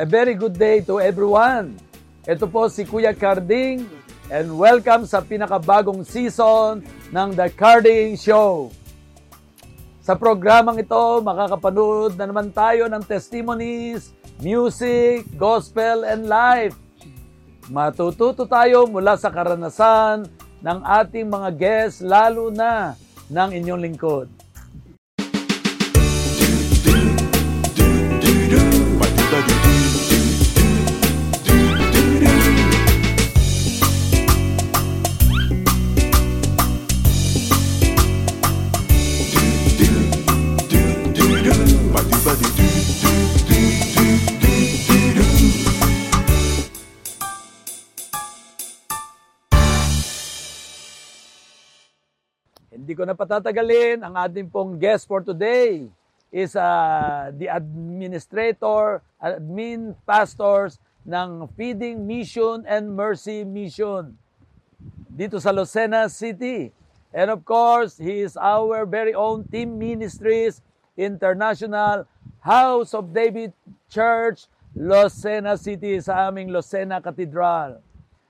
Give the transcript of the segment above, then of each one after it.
A very good day to everyone. Ito po si Kuya Carding and welcome sa pinakabagong season ng The Carding Show. Sa programang ito, makakapanood na naman tayo ng testimonies, music, gospel, and life. Matututo tayo mula sa karanasan ng ating mga guests, lalo na ng inyong lingkod. Ko na patatagalin. Ang ating pong guest for today is uh, the administrator, admin pastors ng Feeding Mission and Mercy Mission dito sa Lucena City. And of course, he is our very own Team Ministries International House of David Church, Lucena City sa aming Lucena Cathedral.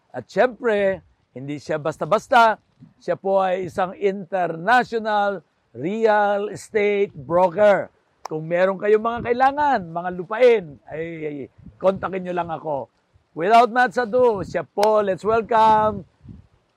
At syempre, hindi siya basta-basta, siya po ay isang international real estate broker. Kung meron kayong mga kailangan, mga lupain, ay, ay kontakin nyo lang ako. Without much ado, siya po, let's welcome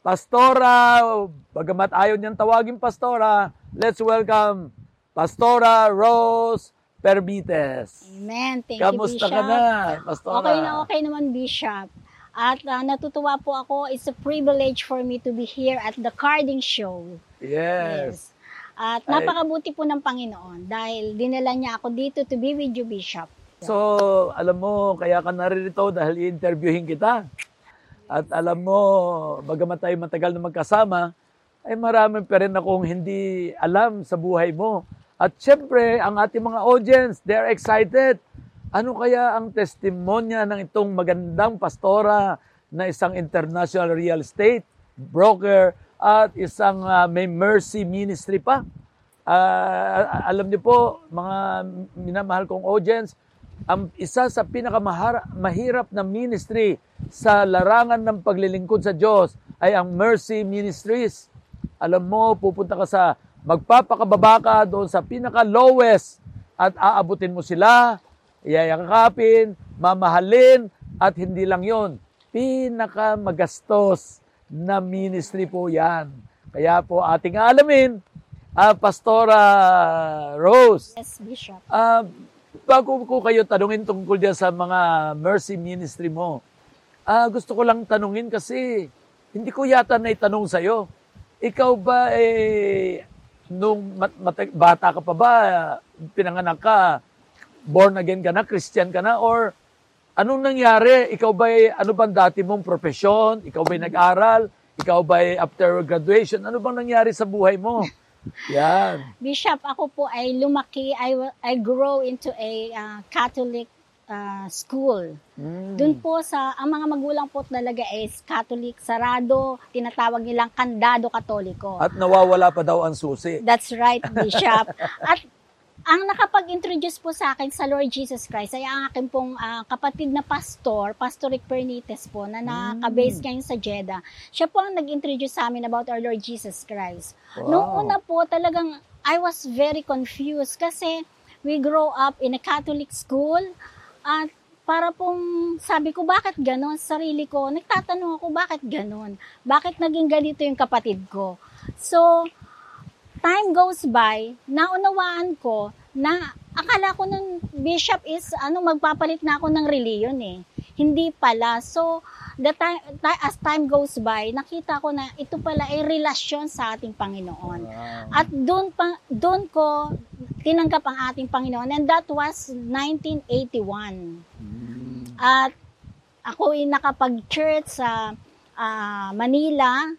Pastora, bagamat ayaw niyang tawagin Pastora, let's welcome Pastora Rose Permites. Amen. Thank Kamusta you, Bishop. ka na, Pastora? Okay na okay naman, Bishop. At uh, natutuwa po ako. It's a privilege for me to be here at the Carding Show. Yes. At Ay- napakabuti po ng Panginoon dahil dinala niya ako dito to be with you, Bishop. So, alam mo, kaya ka naririto dahil i-interviewin kita. At alam mo, bagamat tayo matagal na magkasama, ay marami pa rin akong hindi alam sa buhay mo. At syempre, ang ating mga audience, they're excited. Ano kaya ang testimonya ng itong magandang pastora na isang international real estate broker at isang ah, may mercy ministry pa? Ah, alam niyo po, mga minamahal kong audience, ang isa sa pinakamahirap na ministry sa larangan ng paglilingkod sa Diyos ay ang Mercy Ministries. Alam mo, pupunta ka sa magpapakababa ka doon sa pinaka-lowest at aabutin mo sila, iyayakapin, mamahalin, at hindi lang yon pinaka magastos na ministry po yan. Kaya po ating alamin, ah, Pastora Rose, Yes, Bishop. Ah, bago ko kayo tanungin tungkol dyan sa mga mercy ministry mo, ah, gusto ko lang tanungin kasi hindi ko yata na itanong sa'yo. Ikaw ba eh, nung mat- mat- bata ka pa ba, pinanganak ka, born again ka na, Christian ka na, or anong nangyari? Ikaw ba ano bang dati mong profesyon? Ikaw ba nag-aral? Ikaw ba after graduation? Ano bang nangyari sa buhay mo? Yan. Bishop, ako po ay lumaki, I, I grow into a uh, Catholic uh, school. Mm. Doon po sa, ang mga magulang po talaga is Catholic, sarado, tinatawag nilang kandado katoliko. At nawawala pa daw ang susi. That's right, Bishop. At ang nakapag-introduce po sa akin sa Lord Jesus Christ ay ang aking pong ah, kapatid na pastor, Pastor Rick Pernites po, na nakabase ngayon sa Jeddah. Siya po ang nag-introduce sa amin about our Lord Jesus Christ. Wow. Noong una po, talagang I was very confused kasi we grow up in a Catholic school at para pong sabi ko, bakit ganon? Sa sarili ko, nagtatanong ako, bakit ganon? Bakit naging ganito yung kapatid ko? So, time goes by, naunawaan ko na akala ko ng bishop is ano magpapalit na ako ng reliyon eh. Hindi pala. So, the time, ti- as time goes by, nakita ko na ito pala ay relasyon sa ating Panginoon. At doon pa doon ko tinanggap ang ating Panginoon and that was 1981. At ako ay nakapag-church sa ah, Manila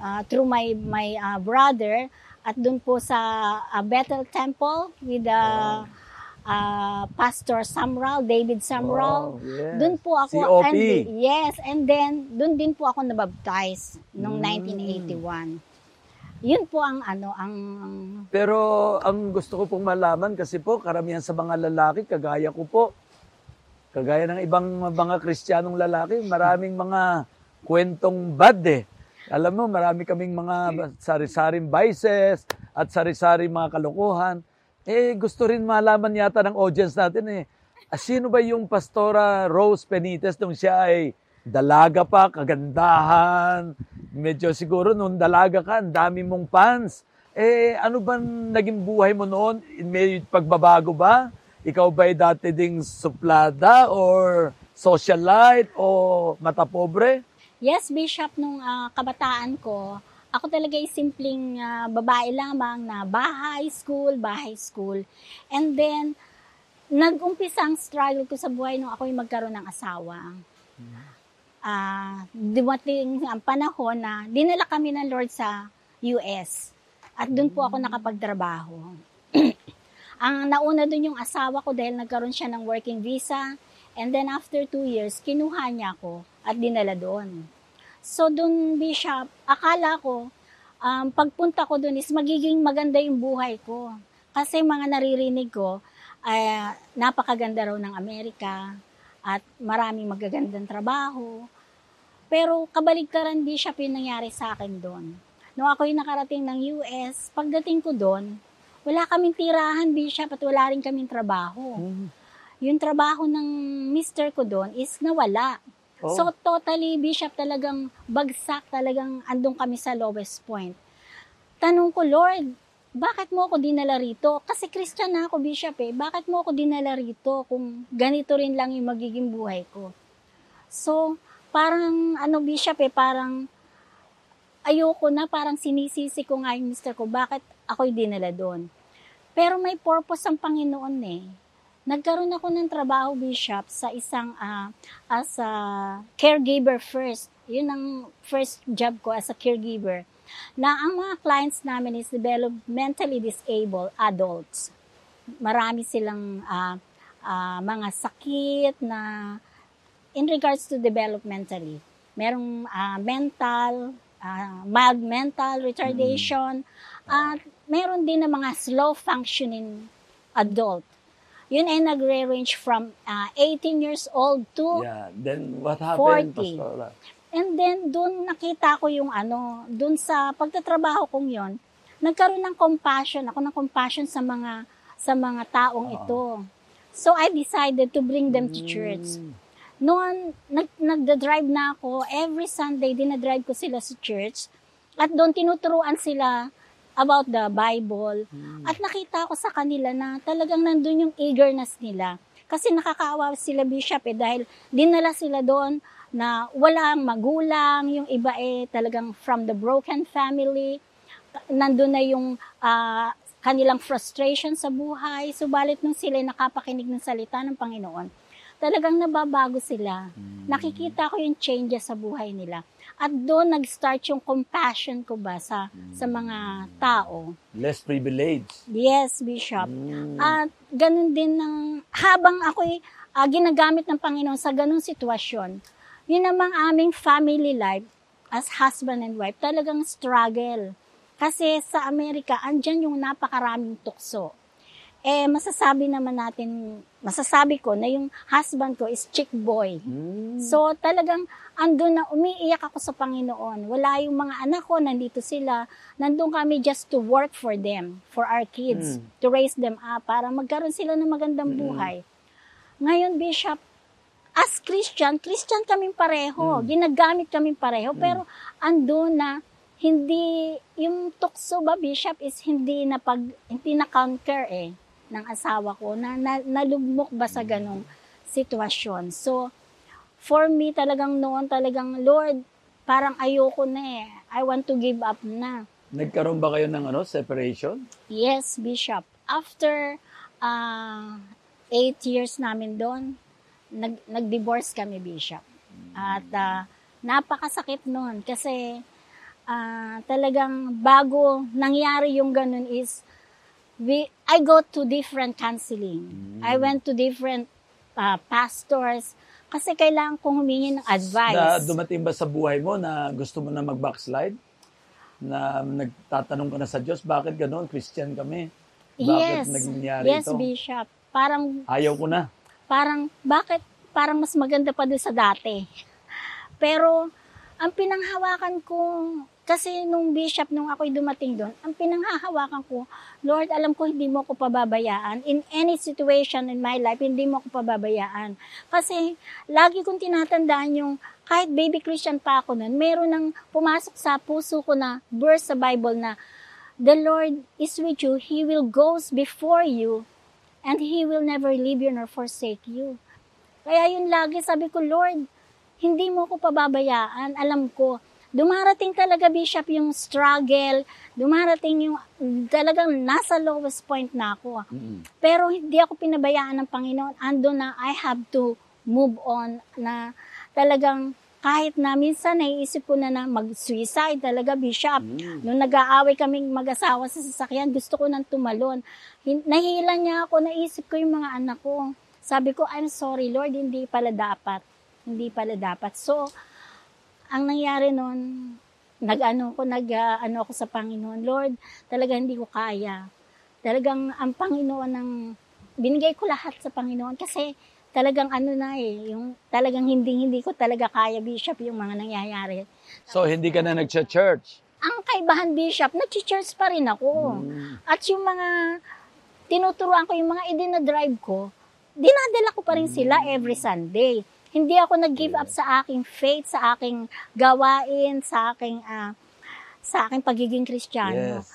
ah, through my my ah, brother at doon po sa ah, Bethel Temple with the ah, Pastor Samral, David Samral. Wow, yes. Doon po ako COP. and yes, and then doon din po ako nabaptize noong Mm. 1981. Yun po ang ano ang Pero ang gusto ko pong malaman kasi po, karamihan sa mga lalaki, kagaya ko po, Kagaya ng ibang mga Kristiyanong lalaki, maraming mga kwentong bad eh. Alam mo, marami kaming mga sari-saring vices at sari-saring mga kalokohan. Eh, gusto rin malaman yata ng audience natin eh. ah, Sino ba yung Pastora Rose Benitez nung siya ay dalaga pa, kagandahan? Medyo siguro nung dalaga ka, ang dami mong fans. Eh, ano ba naging buhay mo noon? May pagbabago ba? Ikaw ba'y dati ding suplada or socialite o mata pobre? Yes, Bishop, nung ah, kabataan ko, ako talaga ay simpleng ah, babae lamang na bahay, school, bahay, school. And then, nag-umpisa ang struggle ko sa buhay nung ako'y magkaroon ng asawa. Ah, dumating ang panahon na dinala kami ng Lord sa US. At doon po ako nakapagtrabaho. ang nauna doon yung asawa ko dahil nagkaroon siya ng working visa. And then after two years, kinuha niya ako at dinala doon. So doon, Bishop, akala ko, um, pagpunta ko doon is magiging maganda yung buhay ko. Kasi mga naririnig ko, ay napakaganda raw ng Amerika at maraming magagandang trabaho. Pero kabaligtaran Bishop yung nangyari sa akin doon. Nung ako'y nakarating ng US, pagdating ko doon, wala kaming tirahan, Bishop, at wala rin kaming trabaho yung trabaho ng mister ko doon is nawala. Oh. So totally, Bishop, talagang bagsak, talagang andong kami sa lowest point. Tanong ko, Lord, bakit mo ako dinala rito? Kasi Christian na ako, Bishop eh. Bakit mo ako dinala rito kung ganito rin lang yung magiging buhay ko? So, parang, ano, Bishop eh, parang ayoko na, parang sinisisi ko nga yung mister ko, bakit ako'y dinala doon? Pero may purpose ang Panginoon eh nagkaroon ako ng trabaho, Bishop, sa isang, ah, as a caregiver first. Yun ang first job ko as a caregiver. Na ang mga clients namin is developmentally disabled adults. Marami silang ah, ah, mga sakit na in regards to developmentally. Merong ah, mental, ah, mild mental retardation, at meron din na mga slow functioning adult yun ay nagre-range from uh, 18 years old to Yeah. Then what happened, 40. Pastora? and then doon nakita ko yung ano, doon sa pagtatrabaho kong yon, nagkaroon ng compassion, ako ng compassion sa mga sa mga taong Ah. ito. So I decided to bring them to church. Mm. Noon nag nagda-drive na ako, every Sunday dinadrive ko sila sa church at doon tinuturuan sila about the Bible. Hmm. At nakita ko sa kanila na talagang nandun yung eagerness nila. Kasi nakakaawa sila bishop eh dahil dinala sila doon na walang magulang, yung iba eh talagang from the broken family. Nandun na yung ah, kanilang frustration sa buhay. Subalit nung sila nakapakinig ng salita ng Panginoon, talagang nababago sila. Nakikita ko yung changes sa buhay nila. At doon nag-start yung compassion ko ba sa, sa mga tao. Less privileged. Yes, Bishop. Mm. At ganun din ng, habang ako'y ah, ginagamit ng Panginoon sa ganung sitwasyon, yun namang aming family life as husband and wife, talagang struggle. Kasi sa Amerika, andyan yung napakaraming tukso. Eh, masasabi naman natin, masasabi ko na yung husband ko is chick boy. Mm. So talagang andun na umiiyak ako sa Panginoon. Wala yung mga anak ko, nandito sila. Nandun kami just to work for them, for our kids, Mm. to raise them up, para magkaroon sila ng magandang buhay. Ngayon, Bishop, as Christian, Christian kaming pareho. Ginagamit kaming pareho. Pero andun na hindi, yung tukso ba, Bishop, is hindi na pag, hindi na conquer eh, ng asawa ko, na, na nalugmok ba sa ganong sitwasyon. So, for me talagang noon, talagang, Lord, parang ayoko na eh. I want to give up na. Nagkaroon ba kayo ng ano, separation? Yes, Bishop. After uh, eight years namin doon, nag, nag-divorce kami, Bishop. At ah, napakasakit noon kasi ah, talagang bago nangyari yung ganun is we I go to different counseling. I went to different ah, pastors kasi kailangan kong humingi ng Na advice. dumating ba sa buhay mo na gusto mo na mag-backslide? Na nagtatanong ka na sa Diyos, bakit ganoon? Christian kami. Bakit yes. nangyari yes, ito? Bishop. Parang Ayaw ko na. parang bakit parang mas maganda pa doon sa dati. Pero, ang pinanghawakan ko, kasi nung bishop, nung ako'y dumating doon, ang pinanghahawakan ko, Lord, alam ko hindi mo ako pababayaan. In any situation in my life, hindi mo ako pababayaan. Kasi, lagi kong tinatandaan yung, kahit baby Christian pa ako noon, meron nang pumasok sa puso ko na verse sa Bible na, The Lord is with you, He will goes before you, and He will never leave you nor forsake you. Kaya yun lagi sabi ko, Lord, hindi mo ko pababayaan. Alam ko, dumarating talaga, Bishop, yung struggle. Dumarating yung talagang nasa lowest point na ako. Mm. Pero hindi ako pinabayaan ng Panginoon. Ando na I have to move on na talagang kahit na minsan naiisip ko na na mag-suicide talaga, Bishop. Mm. Nung nag-aaway kaming mag-asawa sa sasakyan, gusto ko nang tumalon. Hin- Nahila niya ako, naisip ko yung mga anak ko. Sabi ko, I'm sorry, Lord, hindi pala dapat. Hindi pala dapat. So, ang nangyari noon, nag-ano ko, nag-ano ako sa Panginoon. Lord, talaga hindi ko kaya. Talagang ang Panginoon ng binigay ko lahat sa Panginoon kasi talagang ano na eh, yung talagang hindi hindi ko talaga kaya bishop yung mga nangyayari. So, hindi ka na nag-church? Ang kaibahan bishop, nag-church pa rin ako. Mm. At yung mga tinuturuan ko, yung mga idinadrive ko, dinadala ko pa rin sila every Sunday. Hindi ako nag-give up sa aking faith, sa aking gawain, sa aking ah, sa aking pagiging Kristiyano. Yes.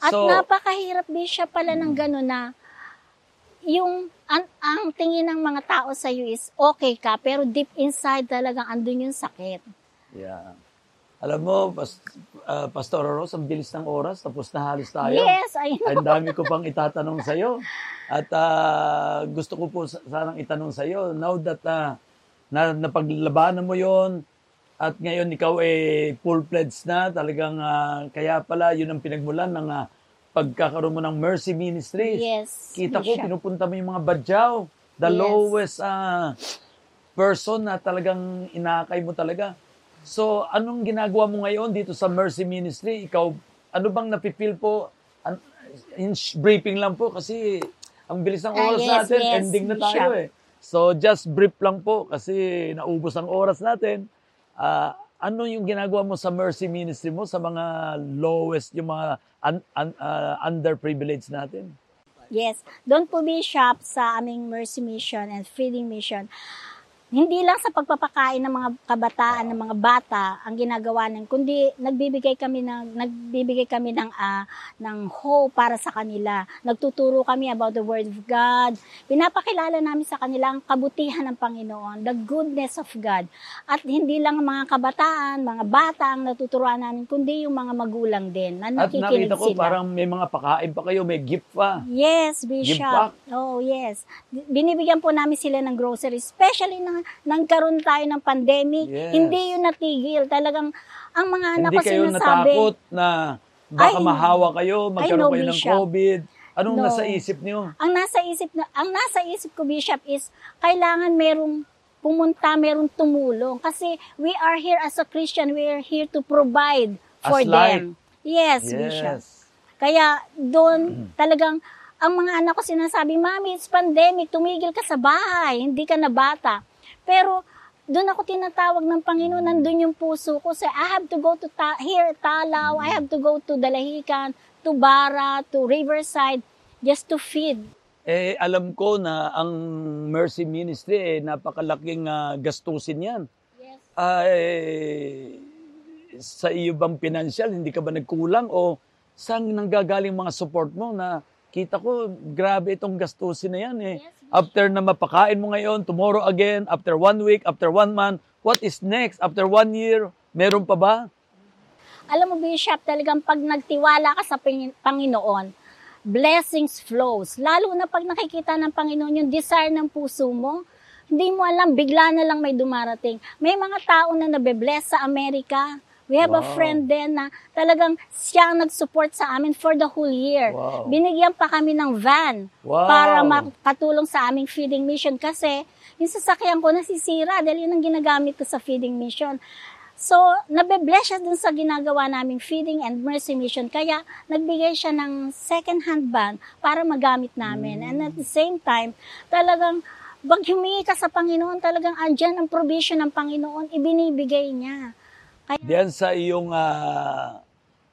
At So- napakahirap bishop pala ng gano'n na yung ang, ang tingin ng mga tao sa iyo is okay ka, pero deep inside talagang andun yung sakit. Yeah. Alam mo, pas, ah, Pastor Rose, ang bilis ng oras, tapos na halos tayo. Yes, I know. Ang dami ko pang itatanong sa iyo. At ah, gusto ko po sa- sanang itanong sa iyo, now that ah, na, napaglabanan mo yon at ngayon ikaw eh full-fledged na, talagang ah, kaya pala yun ang pinagmulan ng ah, pagkakaroon mo ng Mercy Ministries. Yes. Kita ko, Bishop. pinupunta mo yung mga badyaw. The Yes. lowest ah, person na talagang inakay mo talaga. So, anong ginagawa mo ngayon dito sa Mercy Ministry? Ikaw, ano bang napipil po? An- in briefing lang po kasi ang bilis ng oras yes, natin. yes, Ending na tayo Bishop. eh. So, just brief lang po kasi naubos ang oras natin. Ah, ano yung ginagawa mo sa Mercy Ministry mo sa mga lowest, yung mga un- un- ah, underprivileged natin? Yes. Doon po Bishop sa aming Mercy Mission and Feeding Mission. Hindi lang sa pagpapakain ng mga kabataan, ng mga bata ang ginagawa ng kundi nagbibigay kami ng nagbibigay kami ng ah, ng hope para sa kanila. Nagtuturo kami about the word of God. Pinapakilala namin sa kanila ang kabutihan ng Panginoon, the goodness of God. At hindi lang mga kabataan, mga bata ang natuturuan namin, kundi yung mga magulang din na At nakikinig nakita ko sila. parang may mga pakain pa kayo, may gift pa. Yes, Bishop. back. Oh, yes. Binibigyan po namin sila ng groceries. Especially nang nagkaroon tayo ng pandemic, Yes. hindi yun natigil. Talagang ang mga anak Hindi ko kayo sinasabi, natakot na baka Ay, mahawa kayo, magkaroon kayo ng Bishop. COVID. Anong No. nasa isip niyo? ang nasa isip na ang nasa isip ko Bishop is kailangan merong pumunta, merong tumulong kasi we are here as a Christian, we are here to provide for As them. Yes, Bishop. Yes. Kaya doon talagang ang mga anak ko sinasabi, Mami, it's pandemic, tumigil ka sa bahay, hindi ka na bata. Pero doon ako tinatawag ng Panginoon, nandun yung puso ko. Say, I have to go to ta- here, Talaw, I have to go to Dalahican, to Bara, to Riverside, just to feed. Eh, alam ko na ang Mercy Ministry, eh, napakalaking ah, gastusin yan. Yes. Ay, sa iyo bang financial, hindi ka ba nagkulang? O saan nanggagaling mga support mo na kita ko, grabe itong gastusin na yan eh. Yes, After na mapakain mo ngayon, tomorrow again, after one week, after one month, what is next? After one year, meron pa ba? Alam mo, Bishop, talagang pag nagtiwala ka sa Pangin- Panginoon, blessings flows. Lalo na pag nakikita ng Panginoon yung desire ng puso mo, hindi mo alam, bigla na lang may dumarating. May mga tao na nabe-bless sa Amerika. We have a Wow. friend din na talagang siya ang nag-support sa amin for the whole year. Wow. Binigyan pa kami ng van Wow. para makatulong sa aming feeding mission kasi yung sasakyan ko nasisira dahil yun ang ginagamit ko sa feeding mission. So, nabe-bless siya dun sa ginagawa naming feeding and mercy mission. Kaya, nagbigay siya ng second-hand van para magamit namin. And at the same time, talagang Pag humingi ka sa Panginoon, talagang andyan ang provision ng Panginoon, ibinibigay niya. Diyan sa iyong ah,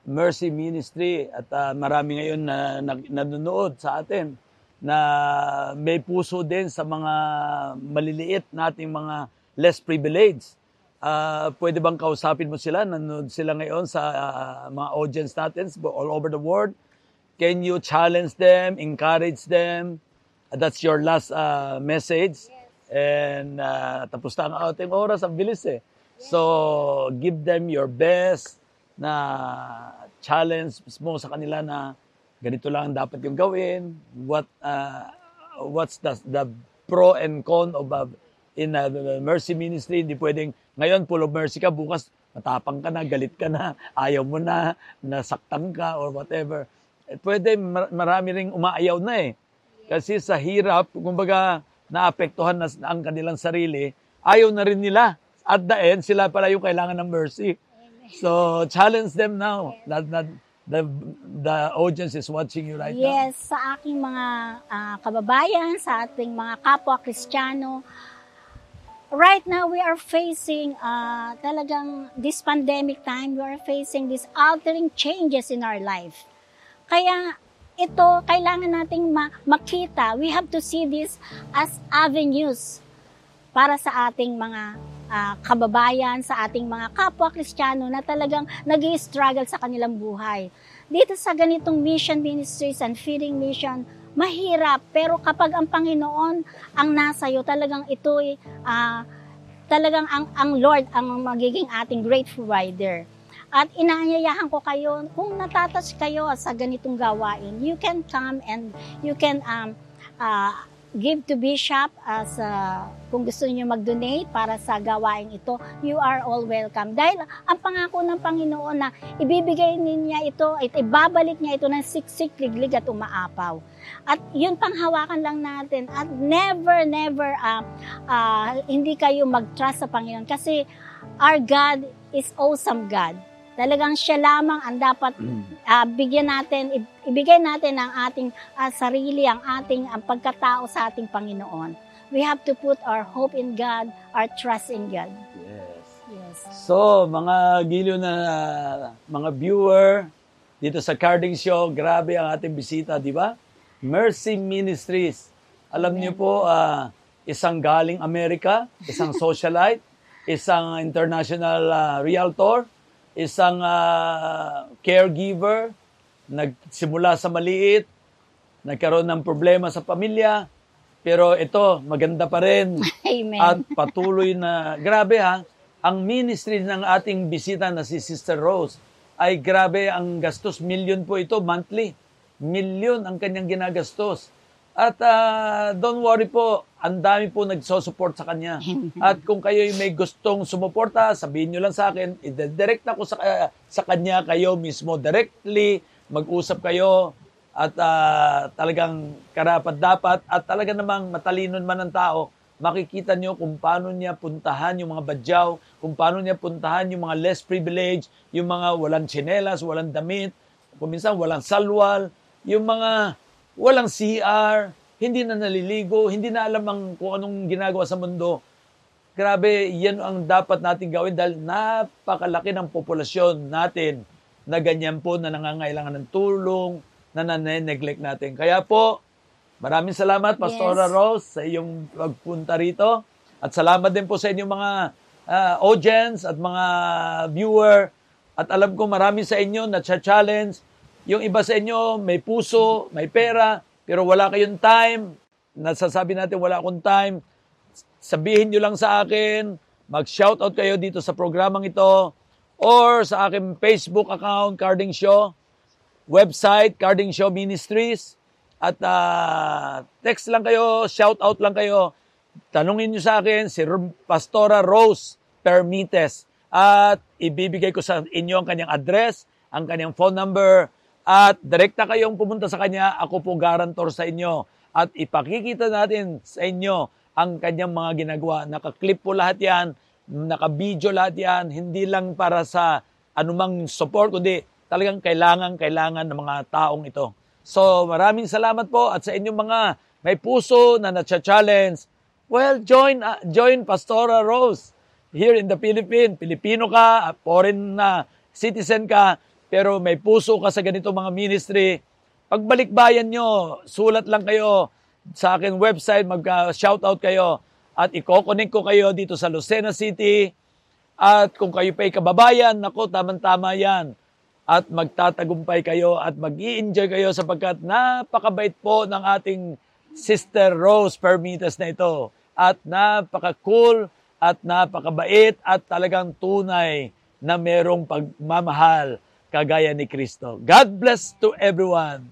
Mercy Ministry at ah, marami ngayon na, na nanonood sa atin na may puso din sa mga maliliit nating mga less privileged. Ah, pwede bang kausapin mo sila? Nanonood sila ngayon sa ah, mga audience natin all over the world. Can you challenge them, encourage them? That's your last ah, message. And ah, tapos na ang ating oras, ang bilis eh. So, give them your best na challenge mo sa kanila na ganito lang dapat yung gawin. What ah, what's the, the pro and con of ah, in the mercy ministry? Hindi pwedeng ngayon full of mercy ka, bukas matapang ka na, galit ka na, ayaw mo na, nasaktan ka or whatever. Eh, pwede mar- marami ring umaayaw na eh. Kasi sa hirap, kumbaga naapektuhan na ang kanilang sarili, ayaw na rin nila. At the end, sila pala yung kailangan ng mercy. So, challenge them now. That, that, the, the audience is watching you right now. yes, sa aking mga ah, kababayan, sa ating mga kapwa Kristiyano, right now we are facing ah, talagang this pandemic time, we are facing these altering changes in our life. Kaya ito, kailangan nating ma- makita, we have to see this as avenues para sa ating mga ah, kababayan, sa ating mga kapwa Kristiyano na talagang nag struggle sa kanilang buhay. Dito sa ganitong mission ministries and feeding mission, mahirap. Pero kapag ang Panginoon ang nasa iyo, talagang ito ah, talagang ang, ang Lord ang magiging ating great provider. At inaanyayahan ko kayo, kung natatouch kayo sa ganitong gawain, you can come and you can um, uh, give to Bishop as uh, kung gusto niyo mag-donate para sa gawain ito, you are all welcome. Dahil ang pangako ng Panginoon na ibibigay niya ito, at ibabalik niya ito ng siksik, liglig at umaapaw. At yun pang hawakan lang natin. At never, never, uh, uh, hindi kayo mag-trust sa Panginoon. Kasi our God is awesome God. Talagang siya lamang ang dapat uh, bigyan natin, ibigay natin ang ating uh, sarili, ang ating ang pagkatao sa ating Panginoon. We have to put our hope in God, our trust in God. Yes. Yes. So, mga giliw na mga viewer dito sa Carding Show, grabe ang ating bisita, di ba? Mercy Ministries. Alam niyo po, ah, isang galing Amerika, isang socialite, isang international ah, realtor, isang ah, caregiver, nagsimula sa maliit, nagkaroon ng problema sa pamilya, pero ito, maganda pa rin. Amen. At patuloy na, grabe ha, ang ministry ng ating bisita na si Sister Rose, ay grabe ang gastos, million po ito monthly. Million ang kanyang ginagastos. At ah, don't worry po, ang dami po nagsosupport sa kanya. At kung kayo may gustong sumuporta, sabihin nyo lang sa akin, i-direct ako sa, ah, sa kanya kayo mismo directly, mag-usap kayo, at ah, talagang karapat dapat, at talaga namang matalino man ang tao, makikita nyo kung paano niya puntahan yung mga badyaw, kung paano niya puntahan yung mga less privileged, yung mga walang tsinelas, walang damit, kung minsan walang salwal, yung mga walang CR, hindi na naliligo, hindi na alam ang, kung anong ginagawa sa mundo. Grabe, yan ang dapat natin gawin dahil napakalaki ng populasyon natin na ganyan po na nangangailangan ng tulong, na nane-neglect natin. Kaya po, maraming salamat, Pastora Yes. Rose, sa iyong pagpunta rito. At salamat din po sa inyong mga ah, audience at mga viewer. At alam ko marami sa inyo na challenge. Yung iba sa inyo may puso, may pera, pero wala kayong time. Nasasabi natin wala akong time. Sabihin nyo lang sa akin, mag-shoutout kayo dito sa programang ito or sa aking Facebook account, Carding Show, website, Carding Show Ministries, at ah, text lang kayo, shoutout lang kayo. Tanungin nyo sa akin, si Pastora Rose Permites. At ibibigay ko sa inyo ang kanyang address, ang kanyang phone number, at direkta kayong pumunta sa kanya, ako po garantor sa inyo. At ipakikita natin sa inyo ang kanyang mga ginagawa. Nakaklip po lahat yan, naka-video lahat yan, hindi lang para sa anumang support, kundi talagang kailangan, kailangan ng mga taong ito. So maraming salamat po at sa inyong mga may puso na na-challenge, Well, join uh, join Pastora Rose here in the Philippines. Pilipino ka, foreign na citizen ka, pero may puso ka sa ganito mga ministry. Pagbalikbayan nyo, sulat lang kayo sa akin website, mag-shoutout kayo at i-connect ko kayo dito sa Lucena City. At kung kayo pa'y kababayan, nako, tamang-tama yan. At magtatagumpay kayo at mag enjoy kayo sapagkat napakabait po ng ating Sister Rose Permitas na ito. At napaka-cool at napakabait at talagang tunay na merong pagmamahal kagaya ni Kristo. God bless to everyone.